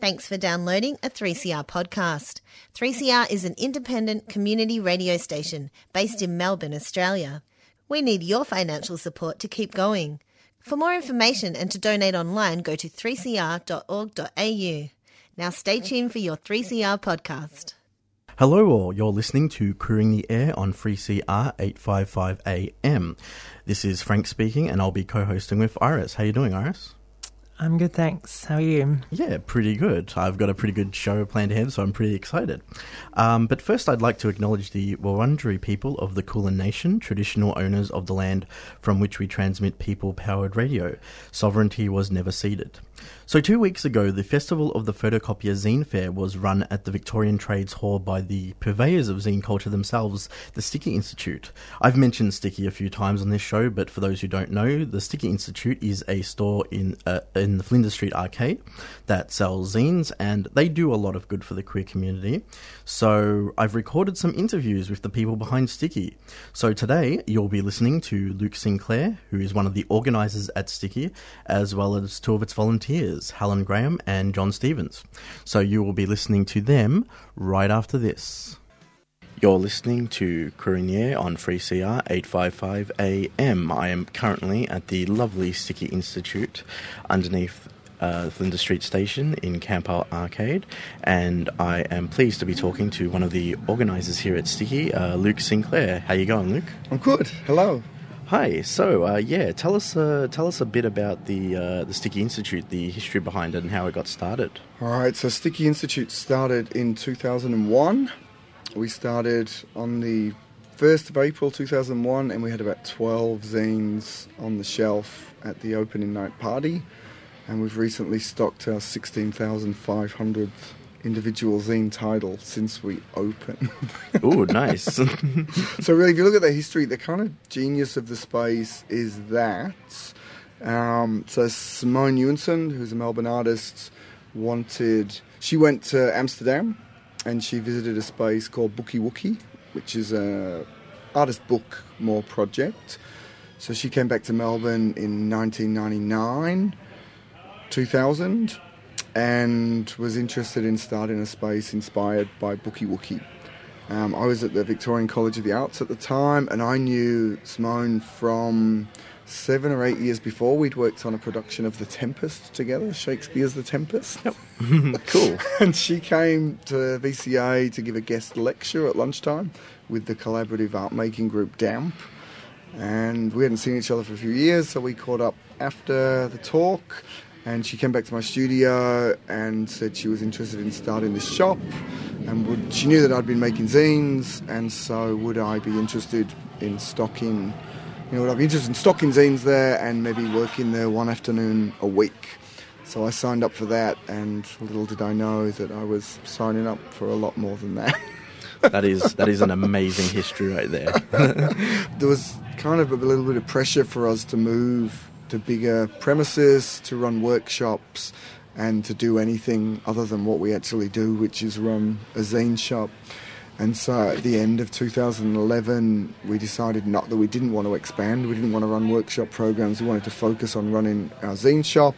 Thanks for downloading a 3CR podcast. 3CR is an independent community radio station based in Melbourne, Australia. We need your financial support to keep going. For more information and to donate online, go to 3cr.org.au. Now stay tuned for your 3CR podcast. Hello, all. You're listening to Queering the Air on 3CR 855 AM. This is Frank speaking, and I'll be co-hosting with Iris. How you doing, Iris? I'm good, thanks. How are you? Yeah, pretty good. I've got a pretty good show planned ahead, so I'm pretty excited. Um, but first, I'd like to acknowledge the Wurundjeri people of the Kulin Nation, traditional owners of the land from which we transmit people powered radio. Sovereignty was never ceded. So, two weeks ago, the Festival of the Photocopier Zine Fair was run at the Victorian Trades Hall by the purveyors of zine culture themselves, the Sticky Institute. I've mentioned Sticky a few times on this show, but for those who don't know, the Sticky Institute is a store in uh, in the Flinders Street Arcade that sells zines, and they do a lot of good for the queer community. So, I've recorded some interviews with the people behind Sticky. So, today you'll be listening to Luke Sinclair, who is one of the organisers at Sticky, as well as two of its volunteers. Helen Graham and John Stevens. So you will be listening to them right after this. You're listening to Queering the Air on 3CR 855 AM. I am currently at the lovely Sticky Institute underneath uh, Street Station in Campbell Arcade, and I am pleased to be talking to one of the organisers here at Sticky, uh, Luke Sinclair. How you going, Luke? I'm good. Hello. Hi. So, uh, yeah, tell us uh, tell us a bit about the uh, the Sticky Institute, the history behind it, and how it got started. All right. So, Sticky Institute started in 2001. We started on the 1st of April 2001, and we had about 12 zines on the shelf at the opening night party. And we've recently stocked our 16,500th individual zine title since we opened. oh, nice. so really, if you look at the history, the kind of genius of the space is that. Um, so Simone Ewenson, who's a Melbourne artist, wanted. She went to Amsterdam, and she visited a space called Boekie Woekie, which is a artist book more project. So she came back to Melbourne in 1999, 2000 and was interested in starting a space inspired by Boekie Woekie. Um, I was at the Victorian College of the Arts at the time, and I knew Simone from seven or eight years before. We'd worked on a production of The Tempest together, Shakespeare's The Tempest. Yep. cool. and she came to VCA to give a guest lecture at lunchtime with the collaborative art making group DAMP. And we hadn't seen each other for a few years, so we caught up after the talk and she came back to my studio and said she was interested in starting this shop and would, she knew that I'd been making zines and so would I be interested in stocking you know would I be interested in stocking zines there and maybe working there one afternoon a week. So I signed up for that and little did I know that I was signing up for a lot more than that. That is that is an amazing history right there. There was kind of a little bit of pressure for us to move to bigger premises, to run workshops, and to do anything other than what we actually do, which is run a zine shop. And so at the end of 2011, we decided not that we didn't want to expand, we didn't want to run workshop programs, we wanted to focus on running our zine shop.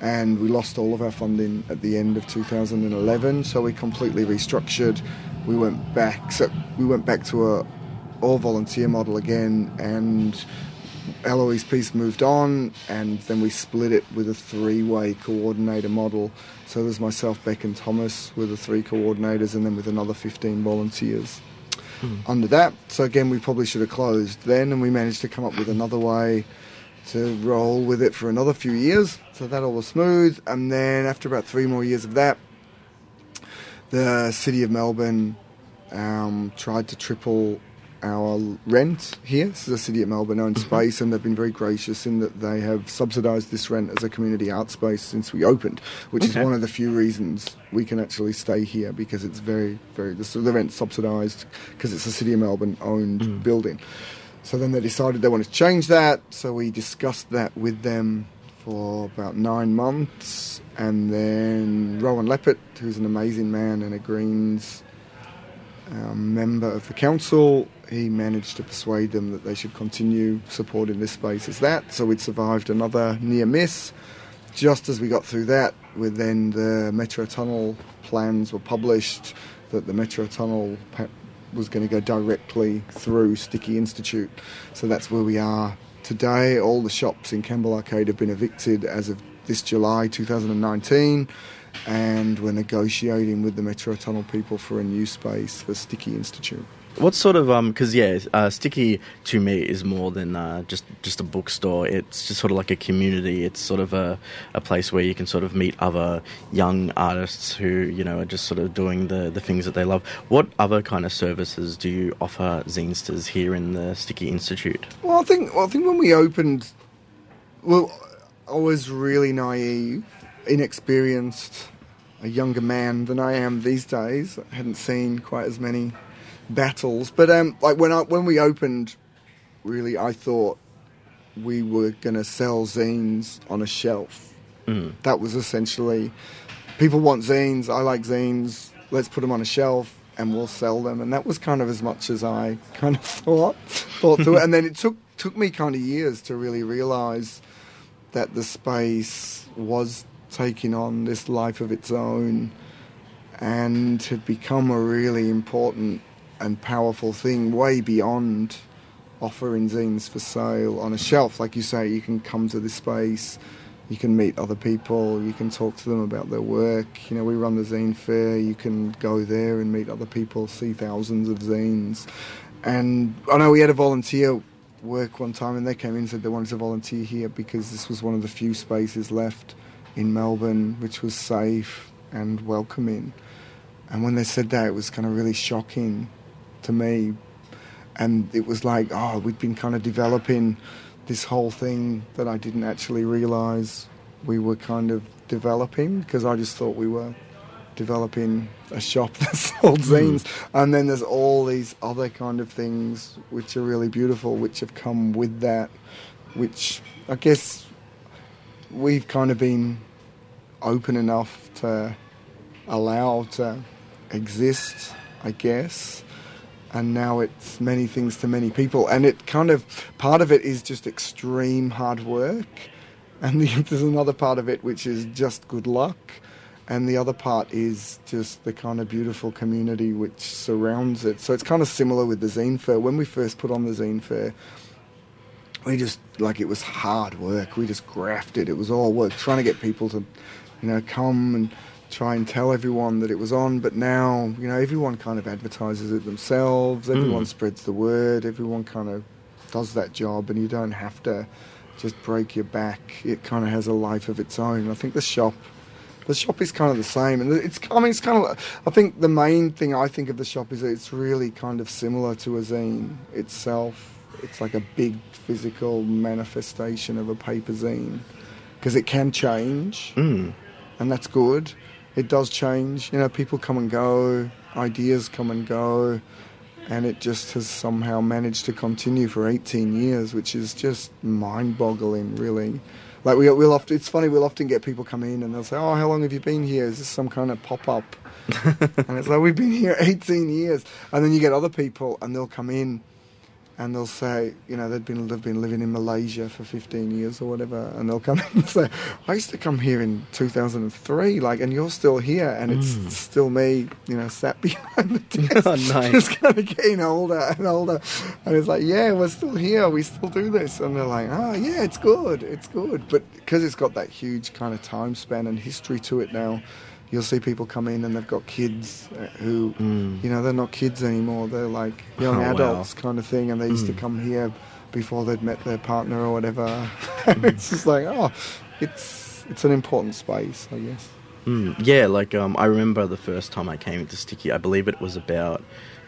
And we lost all of our funding at the end of 2011, so we completely restructured. We went back, so we went back to a all volunteer model again, and Eloise piece moved on, and then we split it with a three-way coordinator model. So there's myself, Beck, and Thomas with the three coordinators, and then with another 15 volunteers mm. under that. So again, we probably should have closed then, and we managed to come up with another way to roll with it for another few years. So that all was smooth, and then after about three more years of that, the city of Melbourne um, tried to triple our rent here. This is a City of Melbourne owned mm-hmm. space, and they've been very gracious in that they have subsidised this rent as a community art space since we opened, which okay. is one of the few reasons we can actually stay here because it's very, very the, the rent's subsidised because it's a City of Melbourne owned mm. building. So then they decided they wanted to change that, so we discussed that with them for about nine months, and then Rohan Leppert, who's an amazing man and a Greens um, member of the council, he managed to persuade them that they should continue supporting this space as that. So we'd survived another near miss. Just as we got through that, with then the metro tunnel plans were published that the metro tunnel was going to go directly through Sticky Institute. So that's where we are today. All the shops in Campbell Arcade have been evicted as of this July 2019, and we're negotiating with the Metro Tunnel people for a new space for Sticky Institute. What sort of um? Because yeah, uh, Sticky to me is more than uh, just just a bookstore. It's just sort of like a community. It's sort of a, a place where you can sort of meet other young artists who you know are just sort of doing the, the things that they love. What other kind of services do you offer zinesters here in the Sticky Institute? Well, I think well, I think when we opened, well, I was really naive, inexperienced, a younger man than I am these days. I hadn't seen quite as many battles, but um, like when I when we opened, really, I thought we were going to sell zines on a shelf. Mm. That was essentially people want zines. I like zines. Let's put them on a shelf and we'll sell them. And that was kind of as much as I kind of thought thought through it. And then it took took me kind of years to really realise that the space was taking on this life of its own and had become a really important and powerful thing way beyond offering zines for sale on a shelf. Like you say, you can come to this space, you can meet other people, you can talk to them about their work. You know, we run the zine fair, you can go there and meet other people, see thousands of zines. And I know we had a volunteer work one time and they came in and said they wanted to volunteer here because this was one of the few spaces left in Melbourne which was safe and welcoming. And when they said that, it was kind of really shocking to me. And it was like, oh, we'd been kind of developing this whole thing that I didn't actually realise we were kind of developing because I just thought we were developing a shop that sold hmm. zines. And then there's all these other kind of things which are really beautiful, which have come with that, which I guess we've kind of been open enough to allow to exist, I guess. And now it's many things to many people. And it kind of, part of it is just extreme hard work. And the, there's another part of it which is just good luck. And the other part is just the kind of beautiful community which surrounds it. So it's kind of similar with the Zine Fair. When we first put on the Zine Fair, we just, like, it was hard work. We just grafted. It was all work, trying to get people to, you know, come and try and tell everyone that it was on. But now, you know, everyone kind of advertises it themselves. Everyone Mm. spreads the word. Everyone kind of does that job, and you don't have to just break your back. It kind of has a life of its own. I think the shop, the shop is kind of the same, and it's. I mean, it's kind of. I think the main thing I think of the shop is that it's really kind of similar to a zine itself. It's like a big physical manifestation of a paper zine because it can change Mm. And that's good. It does change. You know, people come and go, ideas come and go, and it just has somehow managed to continue for 18 years, which is just mind-boggling, really. Like we, we'll often, it's funny. We'll often get people come in and they'll say, "Oh, how long have you been here? Is this some kind of pop-up?" and it's like we've been here 18 years. And then you get other people, and they'll come in and they'll say, you know, they've been they've been living in Malaysia for 15 years or whatever, and they'll come in and say, I used to come here in 2003, like, and you're still here, and it's Mm. still me, you know, sat behind the desk, Oh, nice. just kind of getting older and older, and it's like, yeah, we're still here, we still do this, and they're like, oh yeah, it's good, it's good, but because it's got that huge kind of time span and history to it now. You'll see people come in and they've got kids uh, who, Mm. you know, they're not kids anymore. They're like young Oh, wow. adults kind of thing, and they used to Mm. come here before they'd met their partner or whatever. it's just like, oh, it's it's an important space, I guess. Mm, yeah, like um, I remember the first time I came into Sticky. I believe it was about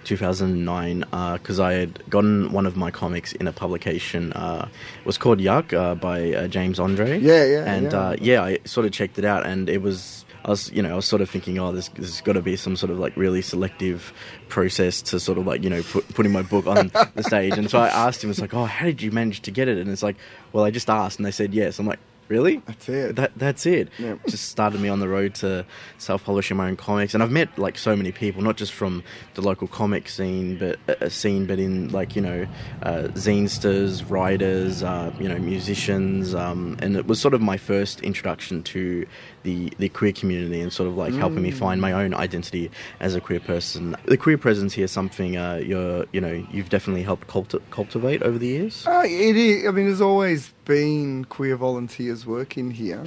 2009 because I had gotten one of my comics in a publication. Uh, it was called Yuck uh, by uh, James Andre. Yeah, yeah, and yeah. Uh, yeah, I sort of checked it out, and it was. I was, you know, I was sort of thinking, oh, this, this has got to be some sort of like really selective process to sort of like, you know, put, putting my book on the stage. And so I asked him, it's like, oh, how did you manage to get it? And it's like, well, I just asked, and they said yes. I'm like, Really? That's it. That that's it. Yeah. Just started me on the road to self-publishing my own comics, and I've met like so many people, not just from the local comic scene, but uh, scene, but in like you know, uh, zinesters, writers, uh, you know, musicians, um, and it was sort of my first introduction to the the queer community and sort of like helping me find my own identity as a queer person. The queer presence here is something uh, you're you know you've definitely helped culti- cultivate over the years. Uh, it is. I mean, there's always been queer volunteers working here.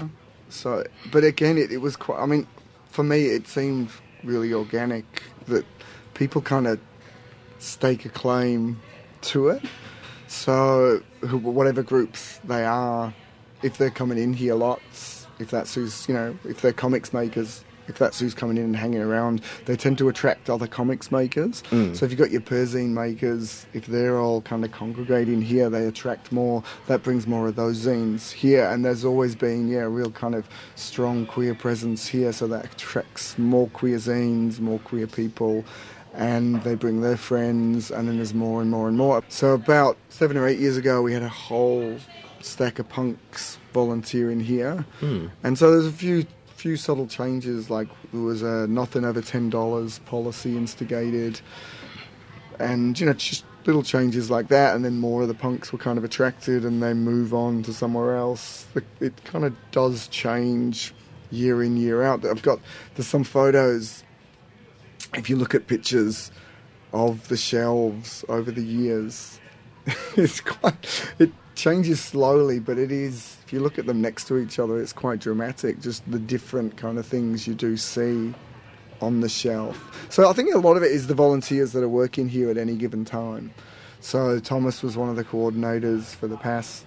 So, but again, it, it was quite. I mean, for me, it seemed really organic that people kind of stake a claim to it. So, whatever groups they are, if they're coming in here lots, if that's who's you know, if they're comics makers. If that's who's coming in and hanging around, they tend to attract other comics makers. Mm. So if you've got your perzine makers, if they're all kind of congregating here, they attract more. That brings more of those zines here. And there's always been, yeah, a real kind of strong queer presence here. So that attracts more queer zines, more queer people. And they bring their friends, and then there's more and more and more. So about seven or eight years ago, we had a whole stack of punks volunteering here. Hmm. And so there's a few few subtle changes, like there was a nothing over ten dollars policy instigated, and you know just little changes like that, and then more of the punks were kind of attracted, and they move on to somewhere else. It, it kind of does change year in year out. I've got there's some photos. If you look at pictures of the shelves over the years, it's quite it changes slowly, but it is. If you look at them next to each other, it's quite dramatic. Just the different kind of things you do see on the shelf. So I think a lot of it is the volunteers that are working here at any given time. So Thomas was one of the coordinators for the past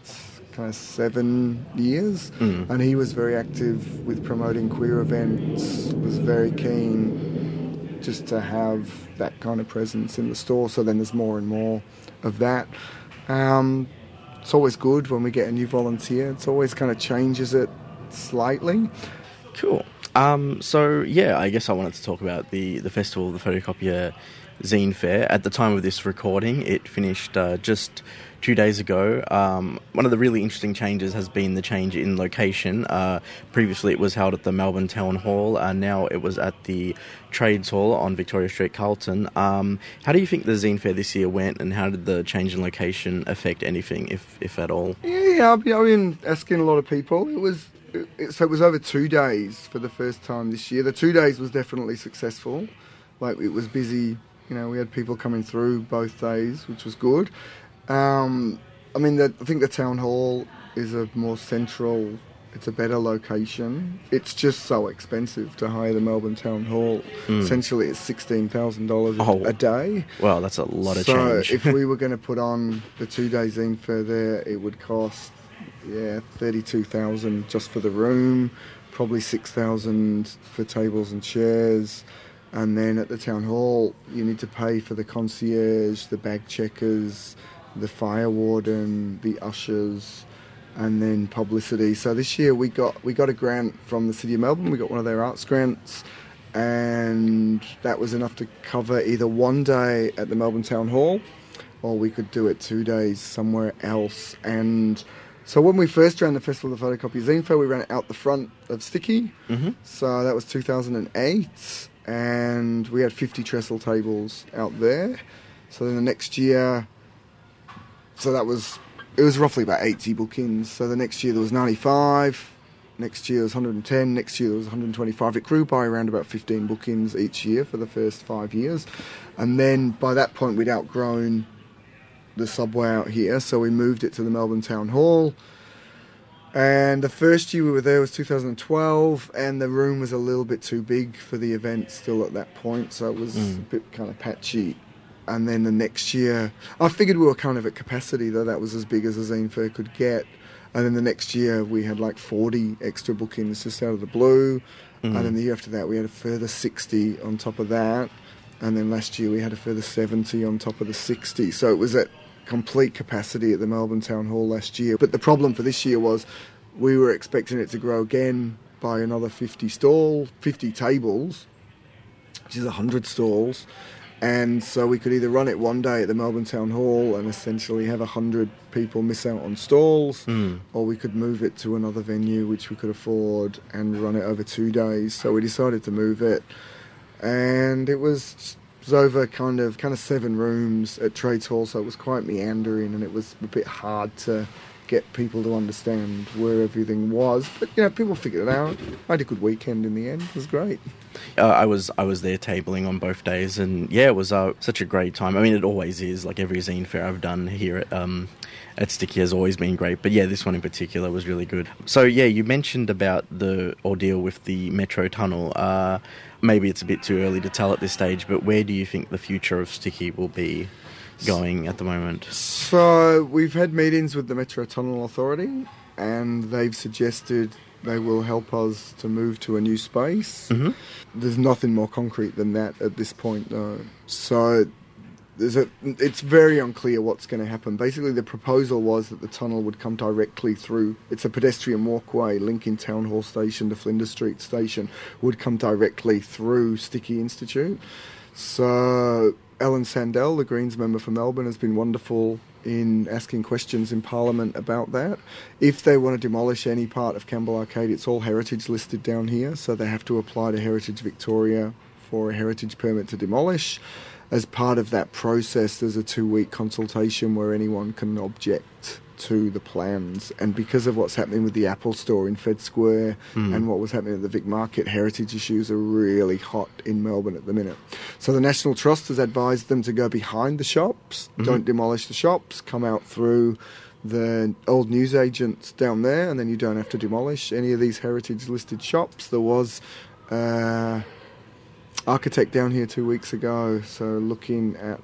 kind of seven years, and he was very active with promoting queer events. Was very keen just to have that kind of presence in the store. So then there's more and more of that. Um, it's always good when we get a new volunteer. It's always kind of changes it slightly. Cool. Um, so yeah, I guess I wanted to talk about the the festival, the photocopier zine fair. At the time of this recording, it finished uh, just two days ago. Um, one of the really interesting changes has been the change in location. Uh, previously, it was held at the Melbourne Town Hall, and now it was at the Trades Hall on Victoria Street, Carlton. Um, how do you think the zine fair this year went, and how did the change in location affect anything, if if at all? Yeah, I've been, I've been asking a lot of people. It was it, so it was over two days for the first time this year. The two days was definitely successful. Like it was busy. You know, we had people coming through both days, which was good. Um, I mean, the, I think the town hall is a more central. It's a better location. It's just so expensive to hire the Melbourne Town Hall. Essentially, it's sixteen thousand dollars Oh. a day. Well, that's a lot of so change. if we were going to put on the two day zine fair there, it would cost yeah thirty two thousand just for the room, probably six thousand for tables and chairs, and then at the town hall you need to pay for the concierge, the bag checkers, the fire warden, the ushers. And then publicity. So this year we got we got a grant from the city of Melbourne. We got one of their arts grants, and that was enough to cover either one day at the Melbourne Town Hall or we could do it two days somewhere else. And so when we first ran the Festival of the Photocopy Zine Fair, we ran it out the front of Sticky. Mm-hmm. So that was 2008, and we had 50 trestle tables out there. So then the next year, so that was it was roughly about 80 bookings. So the next year there was 95. Next year was 110. Next year there was 125. It grew by around about 15 bookings each year for the first five years, and then by that point we'd outgrown the subway out here, so we moved it to the Melbourne Town Hall. And the first year we were there was 2012, and the room was a little bit too big for the event still at that point, so it was mm. a bit kind of patchy. And then the next year, I figured we were kind of at capacity, though that was as big as a zine fair could get. And then the next year we had like 40 extra bookings just out of the blue. And then mm. the year after that we had a further 60 on top of that. And then last year we had a further 70 on top of the 60. So it was at complete capacity at the Melbourne Town Hall last year. But the problem for this year was we were expecting it to grow again by another 50 stall, 50 tables, which is 100 stalls. And so we could either run it one day at the Melbourne Town Hall and essentially have a hundred people miss out on stalls, Mm. or we could move it to another venue which we could afford and run it over two days. So we decided to move it, and it was, it was over kind of kind of seven rooms at Trades Hall, so it was quite meandering, and it was a bit hard to get people to understand where everything was. But you know, people figured it out. I had a good weekend in the end. It was great. Uh, I was I was there tabling on both days, and yeah, it was uh, such a great time. I mean, it always is. Like every zine fair I've done here at um, at Sticky has always been great, but yeah, this one in particular was really good. So yeah, you mentioned about the ordeal with the metro tunnel. Uh, maybe it's a bit too early to tell at this stage, but where do you think the future of Sticky will be going at the moment? So we've had meetings with the Metro Tunnel Authority, and they've suggested they will help us to move to a new space. hmm There's nothing more concrete than that at this point, though. So there's a, it's very unclear what's going to happen. Basically, the proposal was that the tunnel would come directly through. It's a pedestrian walkway linking Town Hall Station to Flinders Street Station. Would come directly through Sticky Institute. So Ellen Sandell, the Greens member for Melbourne, has been wonderful in asking questions in Parliament about that. If they want to demolish any part of Campbell Arcade, it's all heritage listed down here, so they have to apply to Heritage Victoria for a heritage permit to demolish. As part of that process, there's a two week consultation where anyone can object to the plans. And because of what's happening with the Apple store in Fed Square Mm. and what was happening at the Vic Market, heritage issues are really hot in Melbourne at the minute. So the National Trust has advised them to go behind the shops, Mhm. don't demolish the shops, come out through the old newsagents down there, and then you don't have to demolish any of these heritage listed shops. There was. Uh, architect down here two weeks ago, so looking at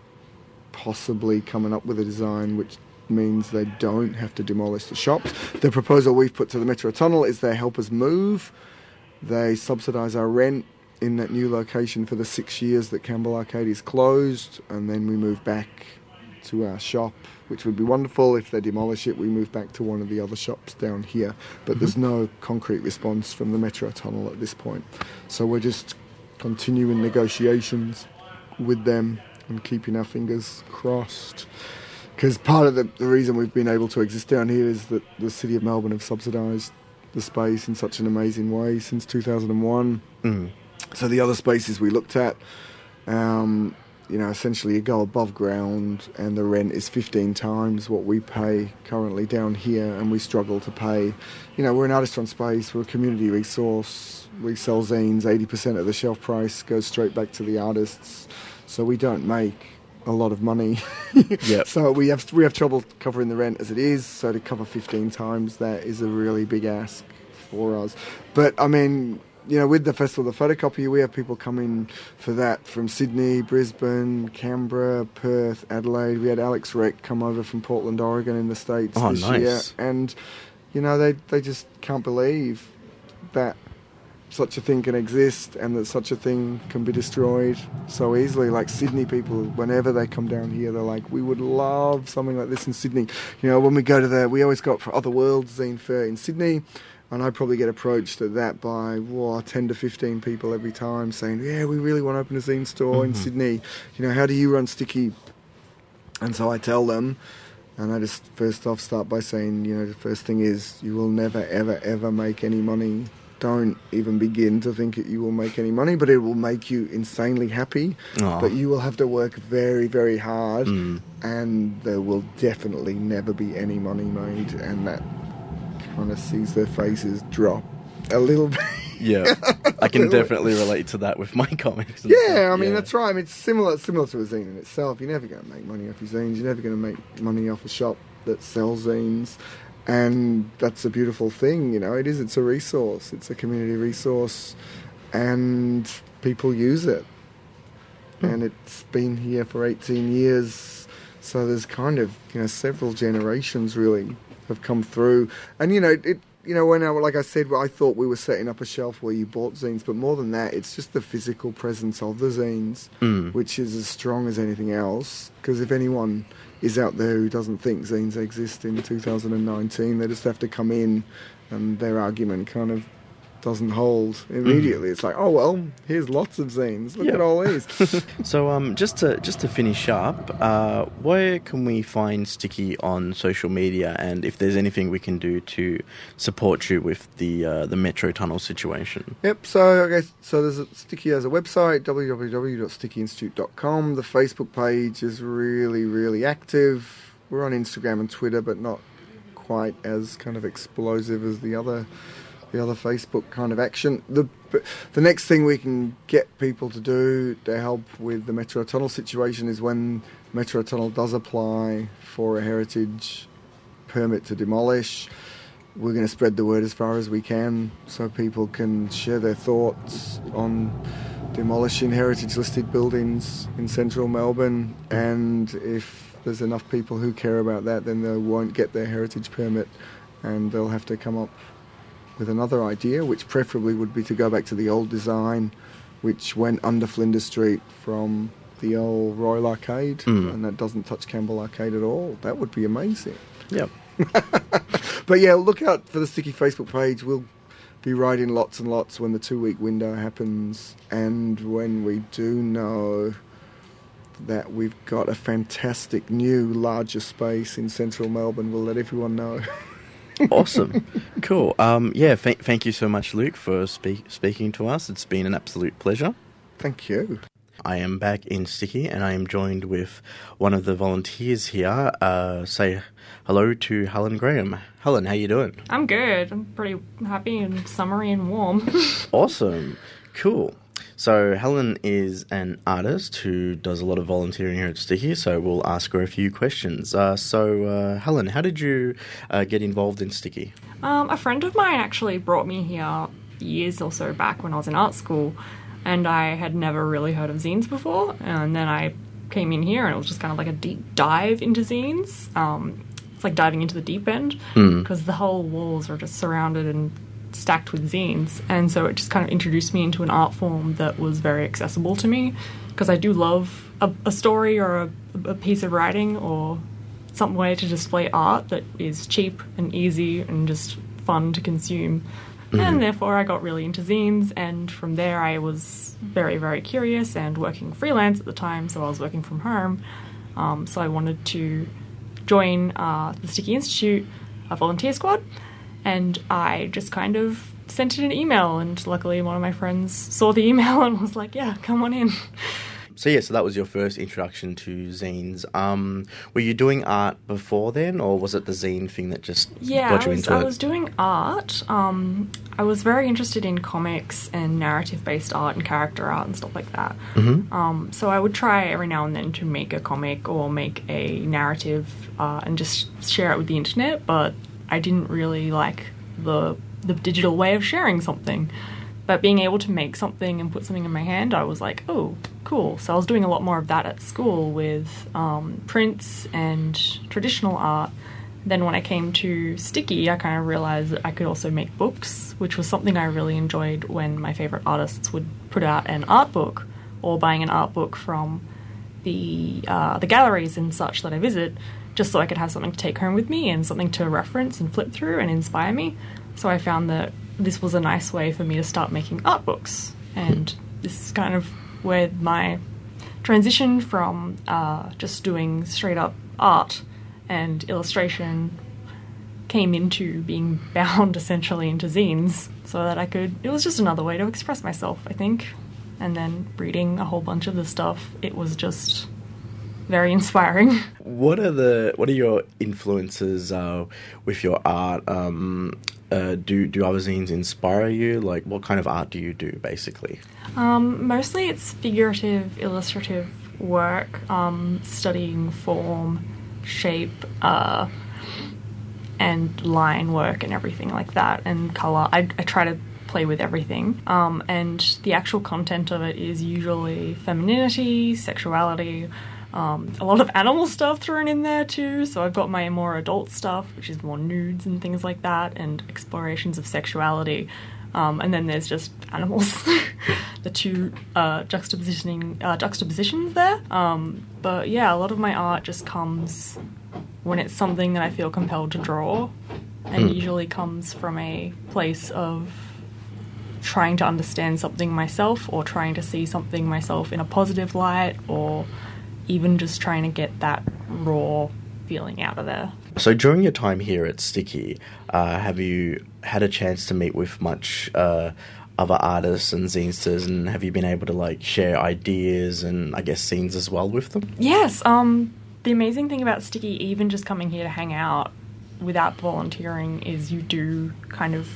possibly coming up with a design which means they don't have to demolish the shops. The proposal we've put to the Metro Tunnel is they help us move, they subsidise our rent in that new location for the six years that Campbell Arcade is closed, and then we move back to our shop, which would be wonderful. If they demolish it, we move back to one of the other shops down here. But there's mm-hmm. no concrete response from the Metro Tunnel at this point. So we're just continuing negotiations with them and keeping our fingers crossed. Because part of the, the reason we've been able to exist down here is that the City of Melbourne have subsidised the space in such an amazing way since 2001. Mm. So the other spaces we looked at, um, you know, essentially you go above ground and the rent is 15 times what we pay currently down here, and we struggle to pay. You know, we're an artist on space, we're a community resource, we sell zines, 80% of the shelf price goes straight back to the artists, so we don't make a lot of money. Yep. So we have we have trouble covering the rent as it is. So to cover 15 times that is a really big ask for us. But I mean, you know, with the festival, the photocopy, we have people coming for that from Sydney, Brisbane, Canberra, Perth, Adelaide. We had Alex Reck come over from Portland, Oregon, in the states Oh, this nice. year, and you know, they they just can't believe that such a thing can exist and that such a thing can be destroyed so easily. Like Sydney people, whenever they come down here, they're like, we would love something like this in Sydney. You know, when we go to the, we always go up for Other Worlds Zine Fair in Sydney. And I probably get approached at that by whoa, 10 to 15 people every time saying, Yeah, we really want to open a zine store in Mhm. Sydney. You know, how do you run Sticky? And so I tell them, and I just first off start by saying, you know, the first thing is you will never, ever, ever make any money. Don't even begin to think that you will make any money, but it will make you insanely happy. Aw. But you will have to work very, very hard, Mm. and there will definitely never be any money made. And that kind of sees their faces drop a little bit. Yeah, I can definitely relate to that with my comics. Yeah, stuff, I mean yeah. that's right. I mean, it's similar similar to a zine in itself. You're never going to make money off your zines. You're never going to make money off a shop that sells zines, and that's a beautiful thing. You know, it is. It's a resource. It's a community resource, and people use it. And it's been here for 18 years, so there's kind of you know several generations really have come through, and you know it. You know, when I, like I said, I thought we were setting up a shelf where you bought zines, but more than that, it's just the physical presence of the zines, Mm. which is as strong as anything else. Because if anyone is out there who doesn't think zines exist in 2019, they just have to come in, and their argument kind of doesn't hold immediately. It's like, oh well, here's lots of zines. Look Yeah. at all these. So, um, just to just to finish up, uh, where can we find Sticky on social media, and if there's anything we can do to support you with the uh, the metro tunnel situation? Yep. So I guess so. There's a, Sticky has a website www.stickyinstitute.com. The Facebook page is really really active. We're on Instagram and Twitter, but not quite as kind of explosive as the other the other Facebook kind of action. The the next thing we can get people to do to help with the Metro Tunnel situation is when Metro Tunnel does apply for a heritage permit to demolish. We're going to spread the word as far as we can so people can share their thoughts on demolishing heritage listed buildings in central Melbourne. And if there's enough people who care about that, then they won't get their heritage permit and they'll have to come up with another idea, which preferably would be to go back to the old design, which went under Flinders Street from the old Royal Arcade, Mm. and that doesn't touch Campbell Arcade at all. That would be amazing. Yep. But yeah, look out for the Sticky Facebook page. We'll be writing lots and lots when the two week window happens, and when we do know that we've got a fantastic new larger space in central Melbourne, we'll let everyone know. Awesome. cool. Um, yeah, th- thank you so much, Luke, for speak- speaking to us. It's been an absolute pleasure. Thank you. I am back in Sticky, and I am joined with one of the volunteers here. Uh, say hello to Helen Graham. Helen, how you doing? I'm good. I'm pretty happy and summery and warm. Awesome. Cool. So Helen is an artist who does a lot of volunteering here at Sticky, so we'll ask her a few questions. Uh, so, uh, Helen, how did you uh, get involved in Sticky? um, a friend of mine actually brought me here years or so back when I was in art school, and I had never really heard of zines before. And then I came in here, and it was just kind of like a deep dive into zines. Um, it's like diving into the deep end because the whole walls are just surrounded and stacked with zines, and so it just kind of introduced me into an art form that was very accessible to me because I do love a, a story or a, a piece of writing or some way to display art that is cheap and easy and just fun to consume. And therefore, I got really into zines, and from there, I was very, very curious and working freelance at the time, so I was working from home. Um, so I wanted to join uh, the Sticky Institute, a volunteer squad, and I just kind of sent in an email, and luckily, one of my friends saw the email and was like, "Yeah, come on in." So yeah, so that was your first introduction to zines. Um, were you doing art before then, or was it the zine thing that just Yeah, got you was, into I it? I was doing art. Um, I was very interested in comics and narrative-based art and character art and stuff like that. Mm-hmm. Um, so I would try every now and then to make a comic or make a narrative uh, and just share it with the internet. But I didn't really like the the digital way of sharing something. But being able to make something and put something in my hand, I was like, oh, cool. So I was doing a lot more of that at school with um, prints and traditional art. Then when I came to Sticky, I kind of realized that I could also make books, which was something I really enjoyed when my favorite artists would put out an art book or buying an art book from the uh, the galleries and such that I visit, just so I could have something to take home with me and something to reference and flip through and inspire me. So I found that this was a nice way for me to start making art books, and this is kind of where my transition from uh, just doing straight up art and illustration came into being bound essentially into zines so that I could it was just another way to express myself I think and then reading a whole bunch of the stuff it was just very inspiring What are the what are your influences uh, with your art? Um, uh, do do other zines inspire you? Like, what kind of art do you do, basically? Um, mostly it's figurative, illustrative work, um, studying form, shape, uh, and line work and everything like that, and color. I, I try to play with everything. Um, and the actual content of it is usually femininity, sexuality, um, a lot of animal stuff thrown in there too. So I've got my more adult stuff, which is more nudes and things like that, and explorations of sexuality. Um, and then there's just animals, the two uh, juxtapositioning uh, juxtapositions there. Um, but yeah, a lot of my art just comes when it's something that I feel compelled to draw, and Hmm. usually comes from a place of trying to understand something myself or trying to see something myself in a positive light or even just trying to get that raw feeling out of there. So during your time here at Sticky, uh, have you had a chance to meet with much uh, other artists and zinesters, and have you been able to like share ideas and I guess scenes as well with them? Yes. Um, the amazing thing about Sticky, even just coming here to hang out without volunteering, is you do kind of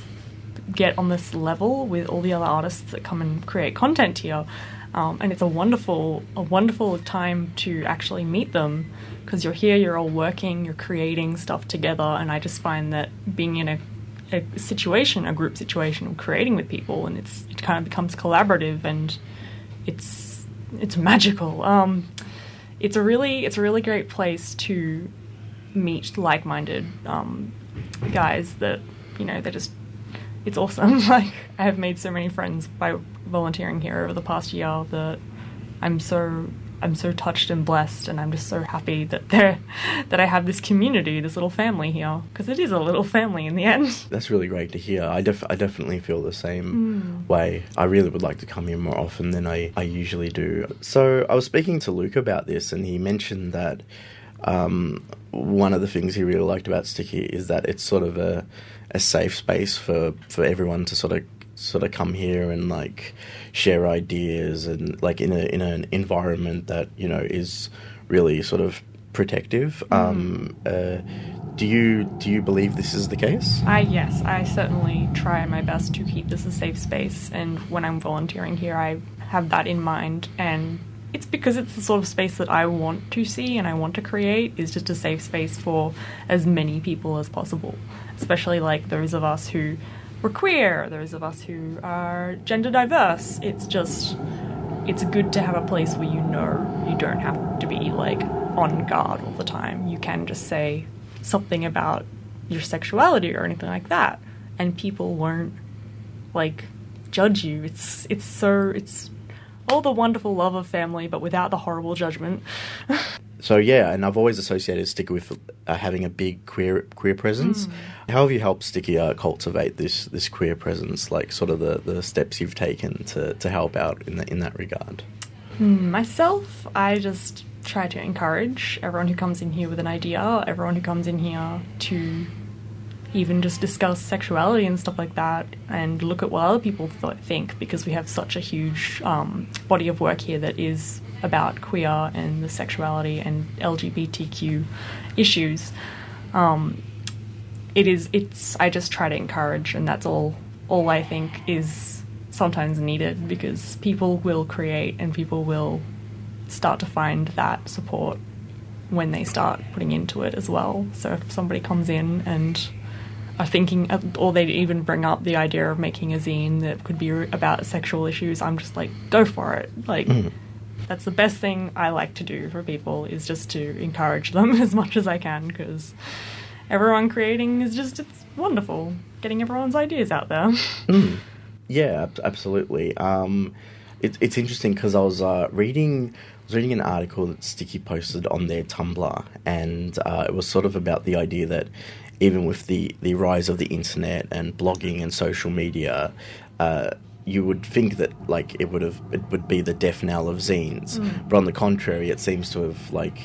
get on this level with all the other artists that come and create content here. Um, and it's a wonderful, a wonderful time to actually meet them because you're here, you're all working, you're creating stuff together, and I just find that being in a, a situation, a group situation, creating with people, and it's it kind of becomes collaborative and it's it's magical. Um, it's a really it's a really great place to meet like-minded um, guys that you know they're just it's awesome. like I have made so many friends by volunteering here over the past year that I'm so I'm so touched and blessed, and I'm just so happy that there that I have this community, this little family here, because it is a little family in the end. That's really great to hear. I def- I definitely feel the same mm. way. I really would like to come here more often than I, I usually do. So I was speaking to Luke about this, and he mentioned that um, one of the things he really liked about Sticky is that it's sort of a a safe space for, for everyone to sort of sort of come here and like share ideas and like in a in an environment that you know is really sort of protective. Mm. Um, uh, do you do you believe this is the case? I yes, I certainly try my best to keep this a safe space, and when I'm volunteering here, I have that in mind and it's because it's the sort of space that I want to see and I want to create is just a safe space for as many people as possible. Especially like those of us who were queer, those of us who are gender diverse. It's just it's good to have a place where you know you don't have to be like on guard all the time. You can just say something about your sexuality or anything like that and people won't like judge you. It's it's so it's all the wonderful love of family, but without the horrible judgment. so yeah, and I've always associated Sticky with uh, having a big queer queer presence. Mm. How have you helped Sticky uh, cultivate this this queer presence? Like sort of the, the steps you've taken to, to help out in the, in that regard. Hmm, myself, I just try to encourage everyone who comes in here with an idea, everyone who comes in here to even just discuss sexuality and stuff like that and look at what other people th- think because we have such a huge um, body of work here that is about queer and the sexuality and LGBTQ issues. Um, it is it's I just try to encourage and that's all all I think is sometimes needed because people will create and people will start to find that support when they start putting into it as well. So if somebody comes in and are thinking, or they even bring up the idea of making a zine that could be about sexual issues, I'm just like, go for it. Like, mm. That's the best thing I like to do for people is just to encourage them as much as I can because everyone creating is just, it's wonderful. Getting everyone's ideas out there. Mm. Yeah, absolutely. Um, it, it's interesting because I was uh, reading was reading an article that Sticky posted on their Tumblr, and uh, it was sort of about the idea that even with the, the rise of the internet and blogging and social media, uh, you would think that like it would have it would be the death knell of zines, mm. but on the contrary, it seems to have like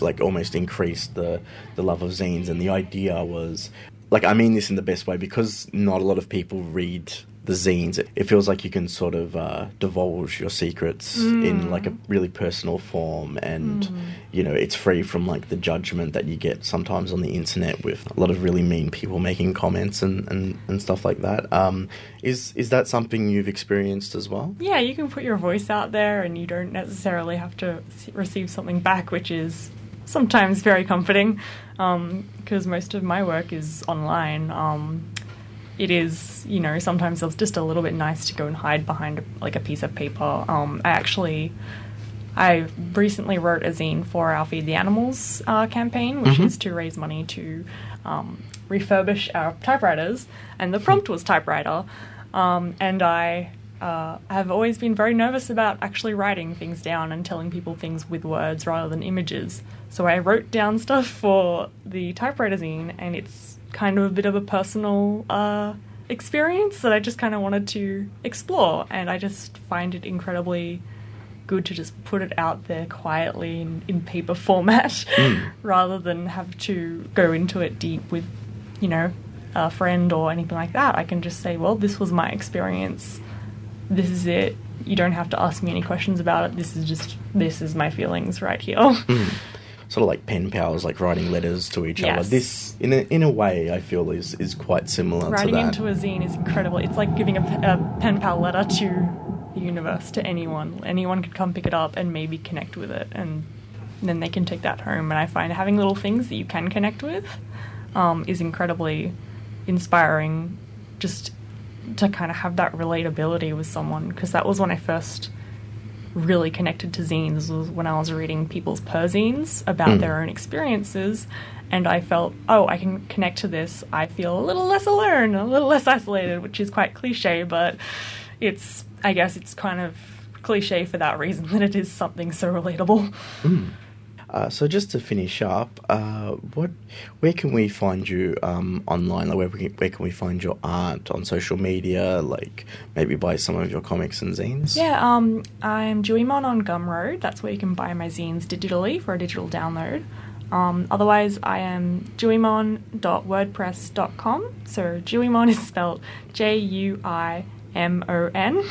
like almost increased the the love of zines. And the idea was like I mean this in the best way because not a lot of people read the zines, it, it feels like you can sort of uh, divulge your secrets mm. in like a really personal form, and mm. you know it's free from like the judgment that you get sometimes on the internet with a lot of really mean people making comments and and, and stuff like that. Um, is is that something you've experienced as well? Yeah, you can put your voice out there, and you don't necessarily have to receive something back, which is sometimes very comforting because um, most of my work is online. Um, it is, you know, sometimes it's just a little bit nice to go and hide behind like a piece of paper. Um, I actually, I recently wrote a zine for our Feed the Animals uh, campaign, which mm-hmm. is to raise money to um, refurbish our typewriters, and the prompt was typewriter. Um, and I uh, have always been very nervous about actually writing things down and telling people things with words rather than images. So I wrote down stuff for the typewriter zine, and it's kind of a bit of a personal uh, experience that I just kind of wanted to explore, and I just find it incredibly good to just put it out there quietly in, in paper format rather than have to go into it deep with, you know, a friend or anything like that. I can just say, well, this was my experience. This is it. You don't have to ask me any questions about it. This is just, this is my feelings right here. Sort of like pen pals, like writing letters to each other. This, in a, in a way, I feel is, is quite similar Writing to that. into a zine is incredible. It's like giving a, a pen pal letter to the universe, to anyone. Anyone could come pick it up and maybe connect with it, and then they can take that home. And I find having little things that you can connect with um, is incredibly inspiring. Just to kind of have that relatability with someone, because that was when I first really connected to zines was when I was reading people's perzines about hmm. their own experiences, and I felt, oh, I can connect to this. I feel a little less alone, a little less isolated, which is quite cliche, but it's, I guess, it's kind of cliche for that reason that it is something so relatable. Hmm. Uh, so just to finish up, uh, what, where can we find you um, online? Like where, we, where can we find your art on social media? Like maybe buy some of your comics and zines. Yeah, um, I'm Juimon on Gumroad. That's where you can buy my zines digitally for a digital download. Um, otherwise, I am juimon.wordpress.com. So Juimon is spelled J U I M O N,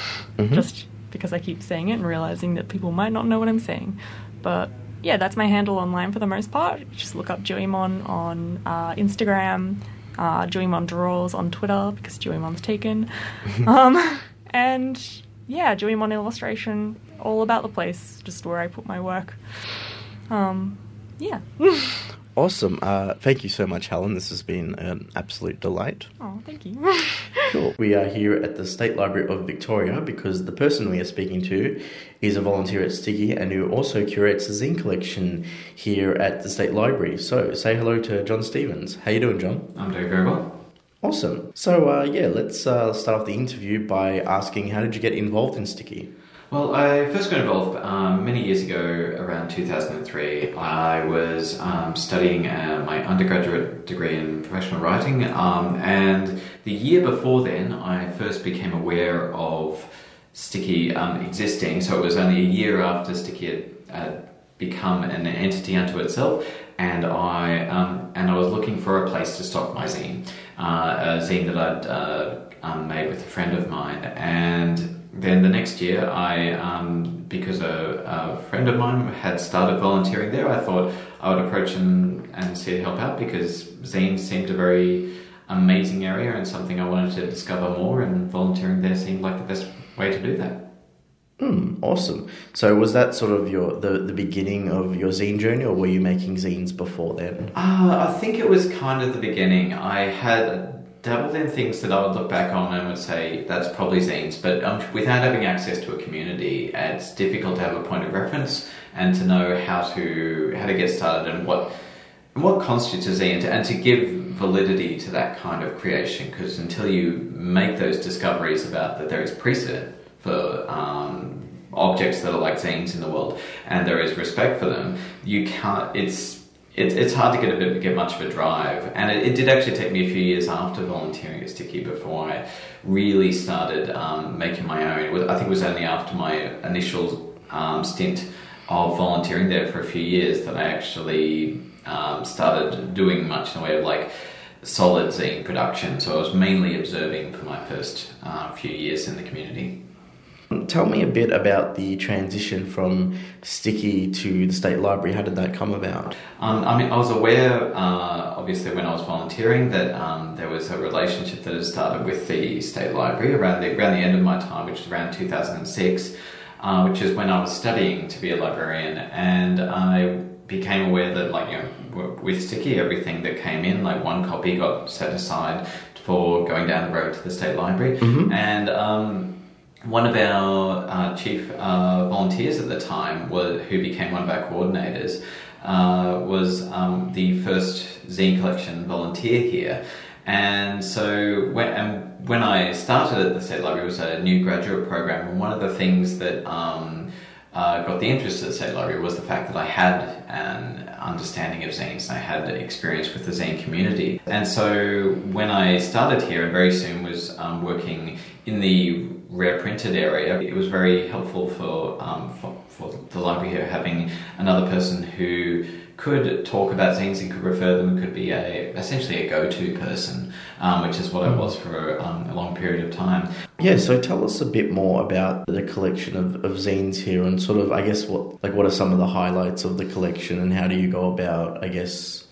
just because I keep saying it and realizing that people might not know what I'm saying. But yeah, that's my handle online for the most part. Just look up Juimon on uh, Instagram, uh, Juimon Draws on Twitter because Juimon's taken. um, and yeah, Juimon Illustration, all about the place, just where I put my work. Um, yeah. Awesome. Uh, thank you so much, Helen. This has been an absolute delight. oh, thank you. Cool. We are here at the State Library of Victoria because the person we are speaking to is a volunteer at Sticky and who also curates the zine collection here at the State Library. So say hello to John Stevens. How you doing, John? I'm doing very well. Awesome. So uh, yeah, let's uh, start off the interview by asking how did you get involved in Sticky? Well, I first got involved um, many years ago, around 2003. I was um, studying uh, my undergraduate degree in professional writing, um, and the year before then, I first became aware of Sticky um, existing. So it was only a year after Sticky had become an entity unto itself, and I um, and I was looking for a place to stock my zine, uh, a zine that I'd uh, um, made with a friend of mine, and then the next year, I um, because a, a friend of mine had started volunteering there, I thought I would approach him and see to help out because zines seemed a very amazing area and something I wanted to discover more, and volunteering there seemed like the best way to do that. Hmm, awesome. So was that sort of your the, the beginning of your zine journey, or were you making zines before then? Uh, I think it was kind of the beginning. I had dabbled in things that I would look back on and would say that's probably zines, but um, without having access to a community, it's difficult to have a point of reference and to know how to how to get started and what and what constitutes a zine and to, and to give validity to that kind of creation. Because until you make those discoveries about that there is precedent for um, objects that are like zines in the world and there is respect for them, you can't. It's it's it's hard to get a bit get much of a drive, and it, it did actually take me a few years after volunteering at Sticky before I really started um, making my own. I think it was only after my initial um, stint of volunteering there for a few years that I actually um, started doing much in the way of like solid zine production. So I was mainly observing for my first uh, few years in the community. Tell me a bit about the transition from Sticky to the State Library. How did that come about? Um, I mean, I was aware, uh, obviously, when I was volunteering, that um, there was a relationship that had started with the state library around the around the end of my time, which was around 2006, uh, which is when I was studying to be a librarian, and I became aware that, like, you know, with Sticky, everything that came in, like one copy, got set aside for going down the road to the state library, and. Um, one of our uh, chief uh, volunteers at the time, was, who became one of our coordinators, uh, was um, the first zine collection volunteer here. And so when, and when I started at the State Library, it was a new graduate program, and one of the things that um, uh, got the interest at State Library was the fact that I had an understanding of zines and I had experience with the zine community. And so when I started here and very soon was um, working in the rare printed area, it was very helpful for, um, for, for the library here having another person who could talk about zines and could refer them, could be a essentially a go-to person, um, which is what I was for um, a long period of time. Yeah, so tell us a bit more about the collection of, of zines here and sort of I guess what like what are some of the highlights of the collection and how do you go about I guess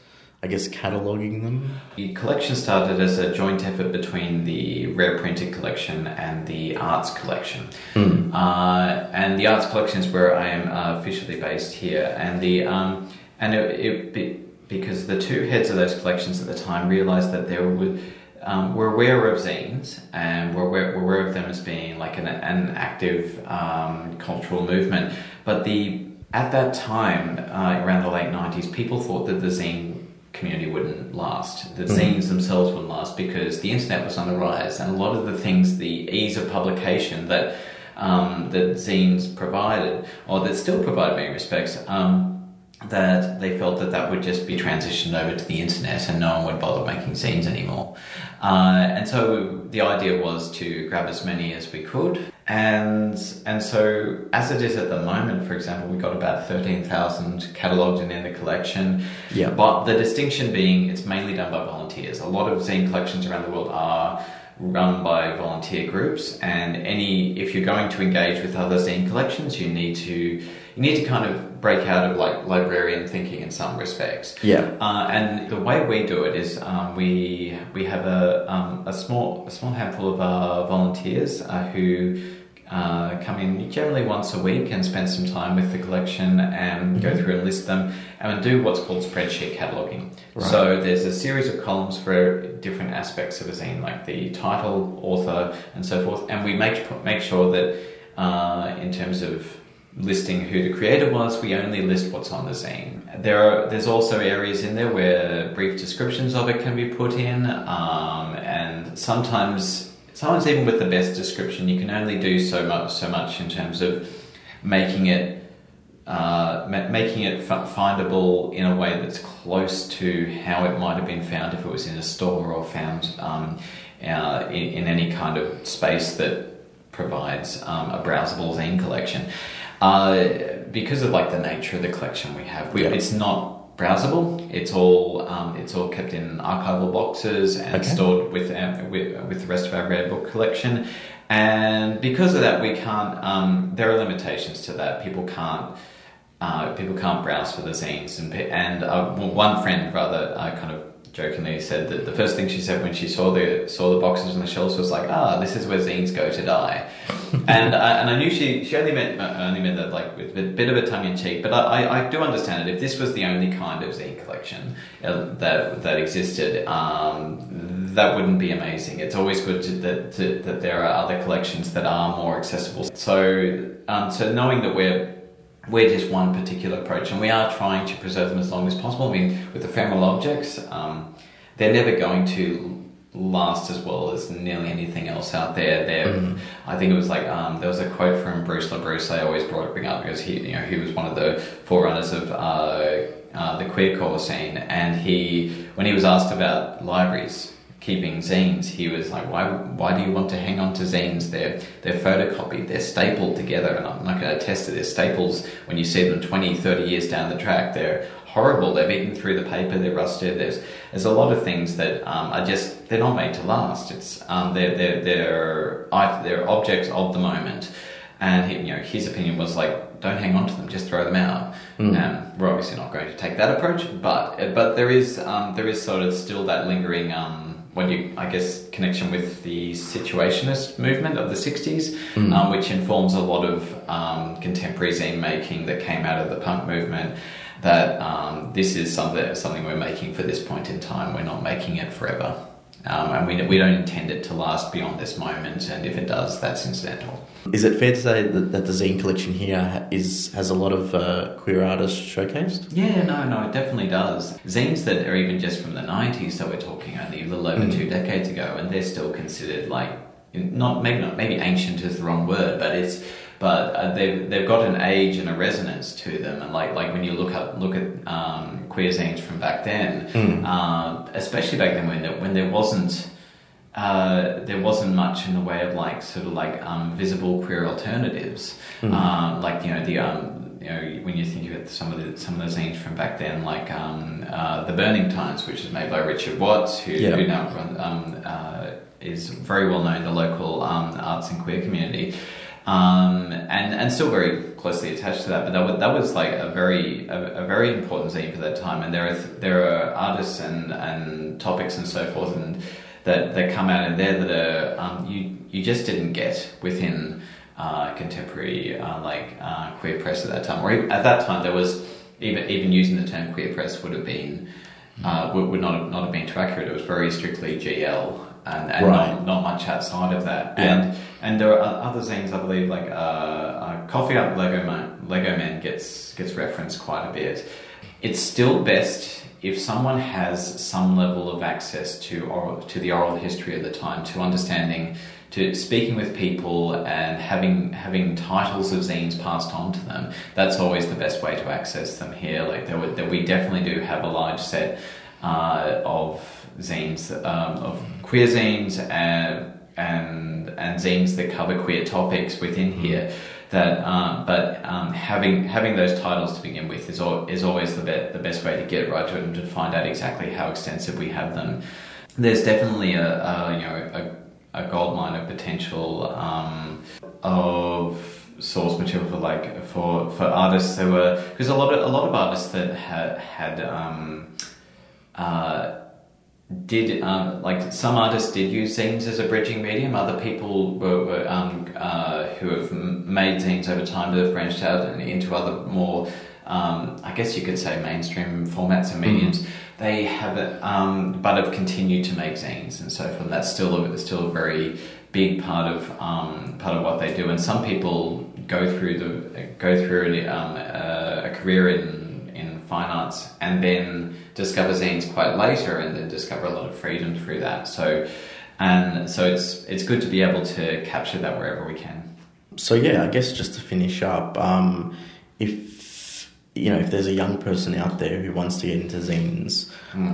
I guess cataloguing them? The collection started as a joint effort between the Rare Printed collection and the Arts collection. Mm. Uh, and the Arts collection is where I am uh, officially based here. And the um, and it, it be, because the two heads of those collections at the time realised that there were um, were aware of zines and were aware, were aware of them as being like an, an active um, cultural movement. But the at that time, uh, around the late '90s, people thought that the zine community wouldn't last. The mm. zines themselves wouldn't last because the internet was on the rise, and a lot of the things, the ease of publication that um, that zines provided, or that still provide in many respects. Um, that they felt that that would just be transitioned over to the internet and no one would bother making zines anymore. Uh, and so the idea was to grab as many as we could. And, and so, as it is at the moment, for example, we got about 13,000 catalogued and in the collection. Yeah. But the distinction being it's mainly done by volunteers. A lot of zine collections around the world are run by volunteer groups and any if you're going to engage with other zine collections you need to you need to kind of break out of like librarian thinking in some respects yeah uh, and the way we do it is um, we we have a, um, a small a small handful of uh, volunteers uh, who uh, come in generally once a week and spend some time with the collection and mm-hmm. go through and list them and do what's called spreadsheet cataloging. Right. So there's a series of columns for different aspects of a zine, like the title, author, and so forth, and we make make sure that uh, in terms of listing who the creator was, we only list what's on the zine. There are there's also areas in there where brief descriptions of it can be put in, um, and sometimes sometimes even with the best description, you can only do so much, so much in terms of making it uh, ma- making it f- findable in a way that's close to how it might have been found if it was in a store or found um, uh, in, in, any kind of space that provides um, a browsable zine collection. Uh, because of like the nature of the collection we have, we, yeah. it's not browsable. It's all um, it's all kept in archival boxes and okay. stored with, um, with, with the rest of our rare book collection. And because of that, we can't. Um, there are limitations to that. People can't. Uh, people can't browse for the zines, and and uh, one friend rather uh, kind of jokingly said that the first thing she said when she saw the saw the boxes on the shelves was like, "Ah, this is where zines go to die," and I, and I knew she she only meant uh, only meant that like with a bit of a tongue in cheek, but I, I, do understand it. If this was the only kind of zine collection uh, that that existed, um, that wouldn't be amazing. It's always good to, that to, that there are other collections that are more accessible. So um, so knowing that we're we're just one particular approach, and we are trying to preserve them as long as possible. I mean, with ephemeral objects, um, they're never going to last as well as nearly anything else out there. There, mm. I think it was like um, there was a quote from Bruce LaBruce I always brought bring up because he, you know, he was one of the forerunners of uh, uh, the queercore scene, and he, when he was asked about libraries keeping zines, he was like, "Why? Why do you want to hang on to zines? They're they're photocopied, they're stapled together, and I'm not going to attest to their staples when you see them 20, 30 years down the track. They're horrible. They've eaten through the paper. They're rusted. There's there's a lot of things that um, are just they're not made to last. It's um, they're they're they're they're objects of the moment." And he, you know, his opinion was like, don't hang on to them, just throw them out. Mm. Um, we're obviously not going to take that approach, but but there is um, there is sort of still that lingering um, when you, I guess, connection with the situationist movement of the 60s, mm. um, which informs a lot of um, contemporary zine making that came out of the punk movement. That um, this is something, something we're making for this point in time. We're not making it forever. Um, and we, we don't intend it to last beyond this moment, and if it does, that's incidental. Is it fair to say that, that the zine collection here is has a lot of uh, queer artists showcased? Yeah, no, no, it definitely does. Zines that are even just from the 90s, so we're talking only a little over mm. two decades ago, and they're still considered like, not maybe, not, maybe ancient is the wrong word, but it's but uh, they've they've got an age and a resonance to them, and like like when you look up look at um, queer zines from back then, Mm. uh, especially back then when there, when there wasn't. Uh, there wasn't much in the way of like sort of like um, visible queer alternatives, um, like you know the um, you know when you think about some of the some of the zines from back then, like um, uh, the Burning Times, which is made by Richard Watts, who, Yeah. who now um, uh, is very well known in the local um, arts and queer community, um, and and still very closely attached to that. But that was, that was like a very a, a very important zine for that time. And there are there are artists and, and topics and so forth and that that come out in there that are um, you you just didn't get within uh, contemporary uh, like uh, queer press at that time. Or at that time there was even even using the term queer press would have been uh, would, would not have, not have been too accurate. It was very strictly GL and, and Right. not, not much outside of that. Yeah. And and there are other things I believe like uh, uh, Coffee Up Lego Man, Lego Man gets gets referenced quite a bit. It's still best if someone has some level of access to oral, to the oral history of the time, to understanding, to speaking with people, and having having titles of zines passed on to them. That's always the best way to access them here. Like there, would- there we definitely do have a large set uh, of zines um, of queer zines and and and zines that cover queer topics within here. That, um, but um, having having those titles to begin with is al- is always the be- the best way to get right to it and to find out exactly how extensive we have them. There's definitely a, a you know a, a gold mine of potential um, of source material for like for for artists. There were because a lot of a lot of artists that had had um, uh, did um, like some artists did use zines as a bridging medium. Other people were, were um, uh, who have made zines over time that have branched out and into other more, um, I guess you could say, mainstream formats and mediums. They have, um, but have continued to make zines and so forth. That's still a, still a very big part of um, part of what they do. And some people go through the go through um, a, a career in fine arts and then discover zines quite later and then discover a lot of freedom through that. So and so it's it's good to be able to capture that wherever we can. So yeah, I guess just to finish up, um, if you know, if there's a young person out there who wants to get into zines,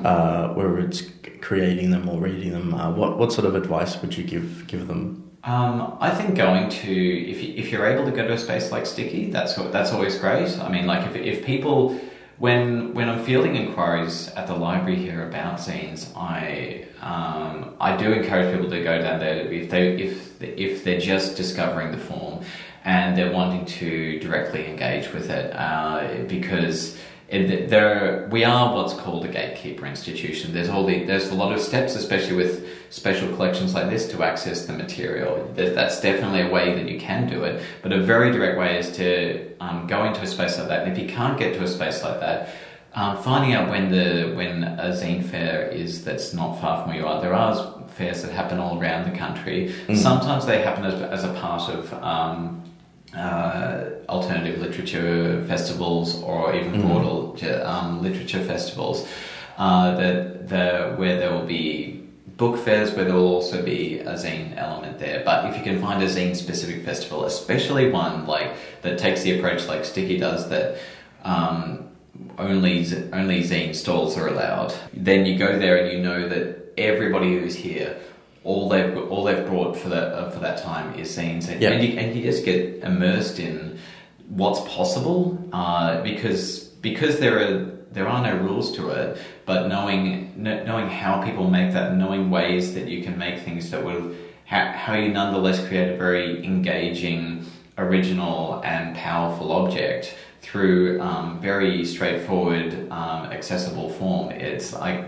uh, whether it's creating them or reading them, uh, what what sort of advice would you give give them? Um, I think going to if you, if you're able to go to a space like Sticky, that's that's always great. I mean, like if if people when when I'm fielding inquiries at the library here about zines, I um, I do encourage people to go down there if they if if they're just discovering the form and they're wanting to directly engage with it uh, because. There, we are what's called a gatekeeper institution. There's all the, there's a lot of steps, especially with special collections like this, to access the material. That's definitely a way that you can do it, but a very direct way is to um, go into a space like that. And if you can't get to a space like that, um, finding out when the when a zine fair is that's not far from where you are. There are fairs that happen all around the country. Sometimes they happen as, as a part of um, uh, alternative literature festivals or even broader um, literature festivals uh, that the, where there will be book fairs where there will also be a zine element there. But if you can find a zine specific festival, especially one like that takes the approach like Sticky does that um, only z- only zine stalls are allowed, then you go there and you know that everybody who's here all they've all they've brought for that uh, for that time is zines, and, Yeah. and, you, and you just get immersed in what's possible uh, because because there are there are no rules to it, but knowing kn- knowing how people make that, knowing ways that you can make things that will how, how you nonetheless create a very engaging, original, and powerful object through um, very straightforward, um, accessible form. It's like,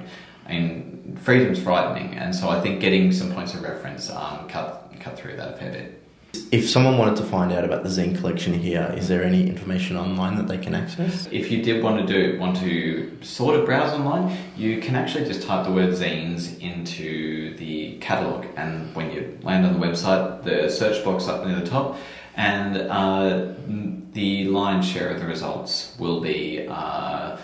I mean, freedom's frightening, and so I think getting some points of reference um, cut cut through that a fair bit. If someone wanted to find out about the zine collection here, is there any information online that they can access? If you did want to do want to sort of browse online, you can actually just type the word zines into the catalog, and when you land on the website, the search box up near the top, and uh, the lion's share of the results will be. Uh,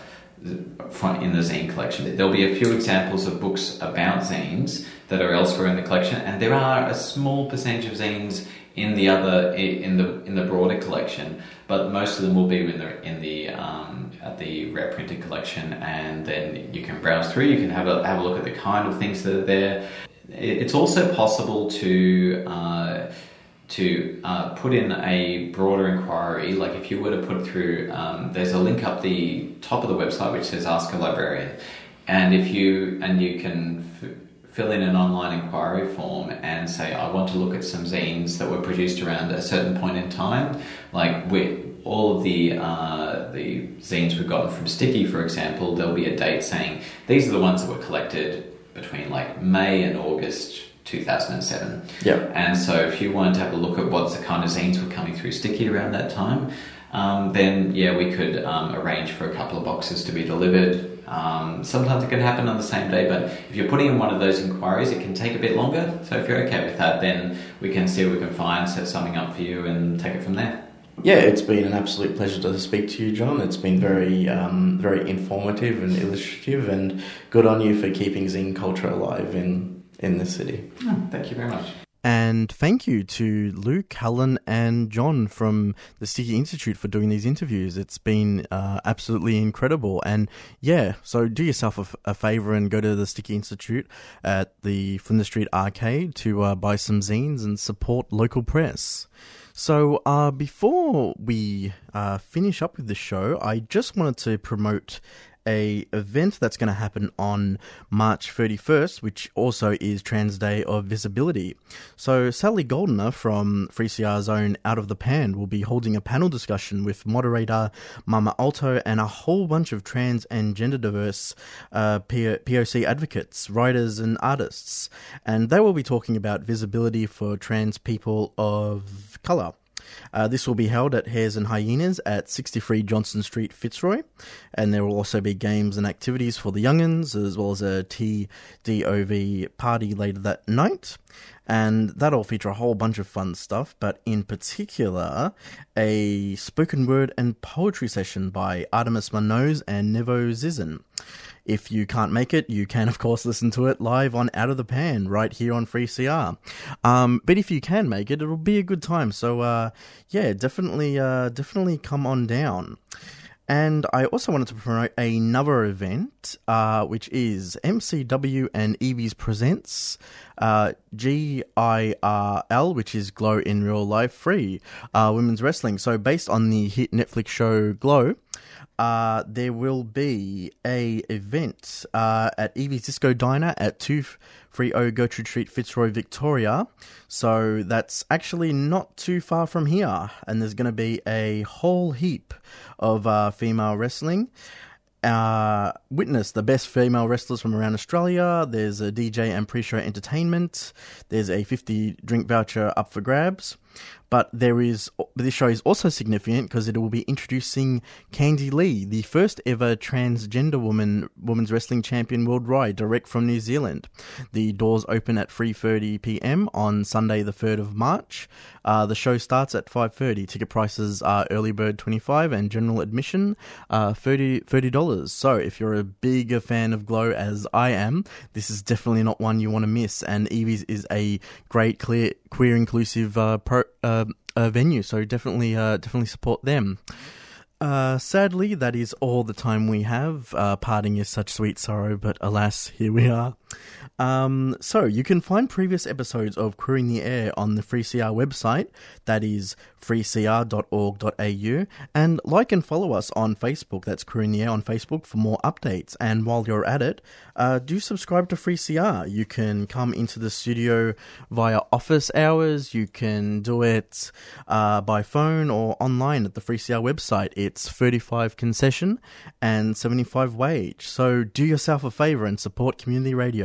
in the zine collection. There'll be a few examples of books about zines that are elsewhere in the collection, and there are a small percentage of zines in the other in the in the broader collection, but most of them will be in the in the um, at the rare printed collection, and then you can browse through. You can have a have a look at the kind of things that are there. It's also possible to. Uh, to uh, put in a broader inquiry, like if you were to put through, um, there's a link up the top of the website which says "Ask a Librarian," and if you and you can fill in an online inquiry form and say, "I want to look at some zines that were produced around a certain point in time," like we all of the uh, the zines we've gotten from Sticky, for example, there'll be a date saying these are the ones that were collected between like May and August 2007. Yeah. And so if you wanted to have a look at what the kind of zines were coming through Sticky around that time, um, then yeah, we could um, arrange for a couple of boxes to be delivered. Um, sometimes it can happen on the same day, but if you're putting in one of those inquiries, it can take a bit longer. So if you're okay with that, then we can see what we can find, set something up for you, and take it from there. Yeah, it's been an absolute pleasure to speak to you, John. It's been very, um, very informative and illustrative, and good on you for keeping zine culture alive in in the city. Oh, thank you very much. And thank you to Luke, Helen, and John from the Sticky Institute for doing these interviews. It's been uh, absolutely incredible. And yeah, so do yourself a, favor and go to the Sticky Institute at the Flinders Street Arcade to uh, buy some zines and support local press. So, uh, before we uh, finish up with the show, I just wanted to promote a event that's going to happen on March 31st, which also is Trans Day of Visibility. So Sally Goldner from 3CR's own Out of the Pan will be holding a panel discussion with moderator Mama Alto and a whole bunch of trans and gender diverse uh, POC advocates, writers and artists. And they will be talking about visibility for trans people of colour. Uh, this will be held at Hares and Hyenas at 63 Johnston Street, Fitzroy, and there will also be games and activities for the youngins, as well as a TDOV party later that night. And that'll feature a whole bunch of fun stuff, but in particular, a spoken word and poetry session by Artemis Munoz and Nevo Zisin. If you can't make it, you can, of course, listen to it live on Out of the Pan right here on 3CR. Um, but if you can make it, it'll be a good time. So, uh, yeah, definitely, uh, definitely come on down. And I also wanted to promote another event, uh, which is MCW and Evie's Presents uh, GIRL, which is Glow in Real Life Free uh, Women's Wrestling. So, based on the hit Netflix show Glow, uh, there will be a event uh, at Evie's Disco Diner at 230 Gertrude Street, Fitzroy, Victoria. So that's actually not too far from here. And there's going to be a whole heap of uh, female wrestling. Uh, witness the best female wrestlers from around Australia. There's a DJ and pre-show entertainment. There's a 50 drink voucher up for grabs. But there is this show is also significant because it will be introducing Candy Lee, the first ever transgender woman women's wrestling champion worldwide, direct from New Zealand. The doors open at 3:30 p.m. on Sunday, the 3rd of March. Uh, the show starts at 5:30. Ticket prices are early bird 25 and general admission uh, 30 dollars. So if you're a big fan of Glow as I am, this is definitely not one you want to miss. And Evie's is a great, clear, queer, inclusive uh, pro, uh, uh, venue. So definitely, uh, definitely support them. Uh, sadly, that is all the time we have. Uh, parting is such sweet sorrow, but alas, here we are. Um, so you can find previous episodes of Queering the Air on the 3CR website. That is 3cr.org.au. And like and follow us on Facebook. That's Queering the Air on Facebook for more updates. And while you're at it, uh, do subscribe to 3CR. You can come into the studio via office hours. You can do it uh, by phone or online at the 3CR website. It's 35 concession and 75 wage. So do yourself a favour and support community radio.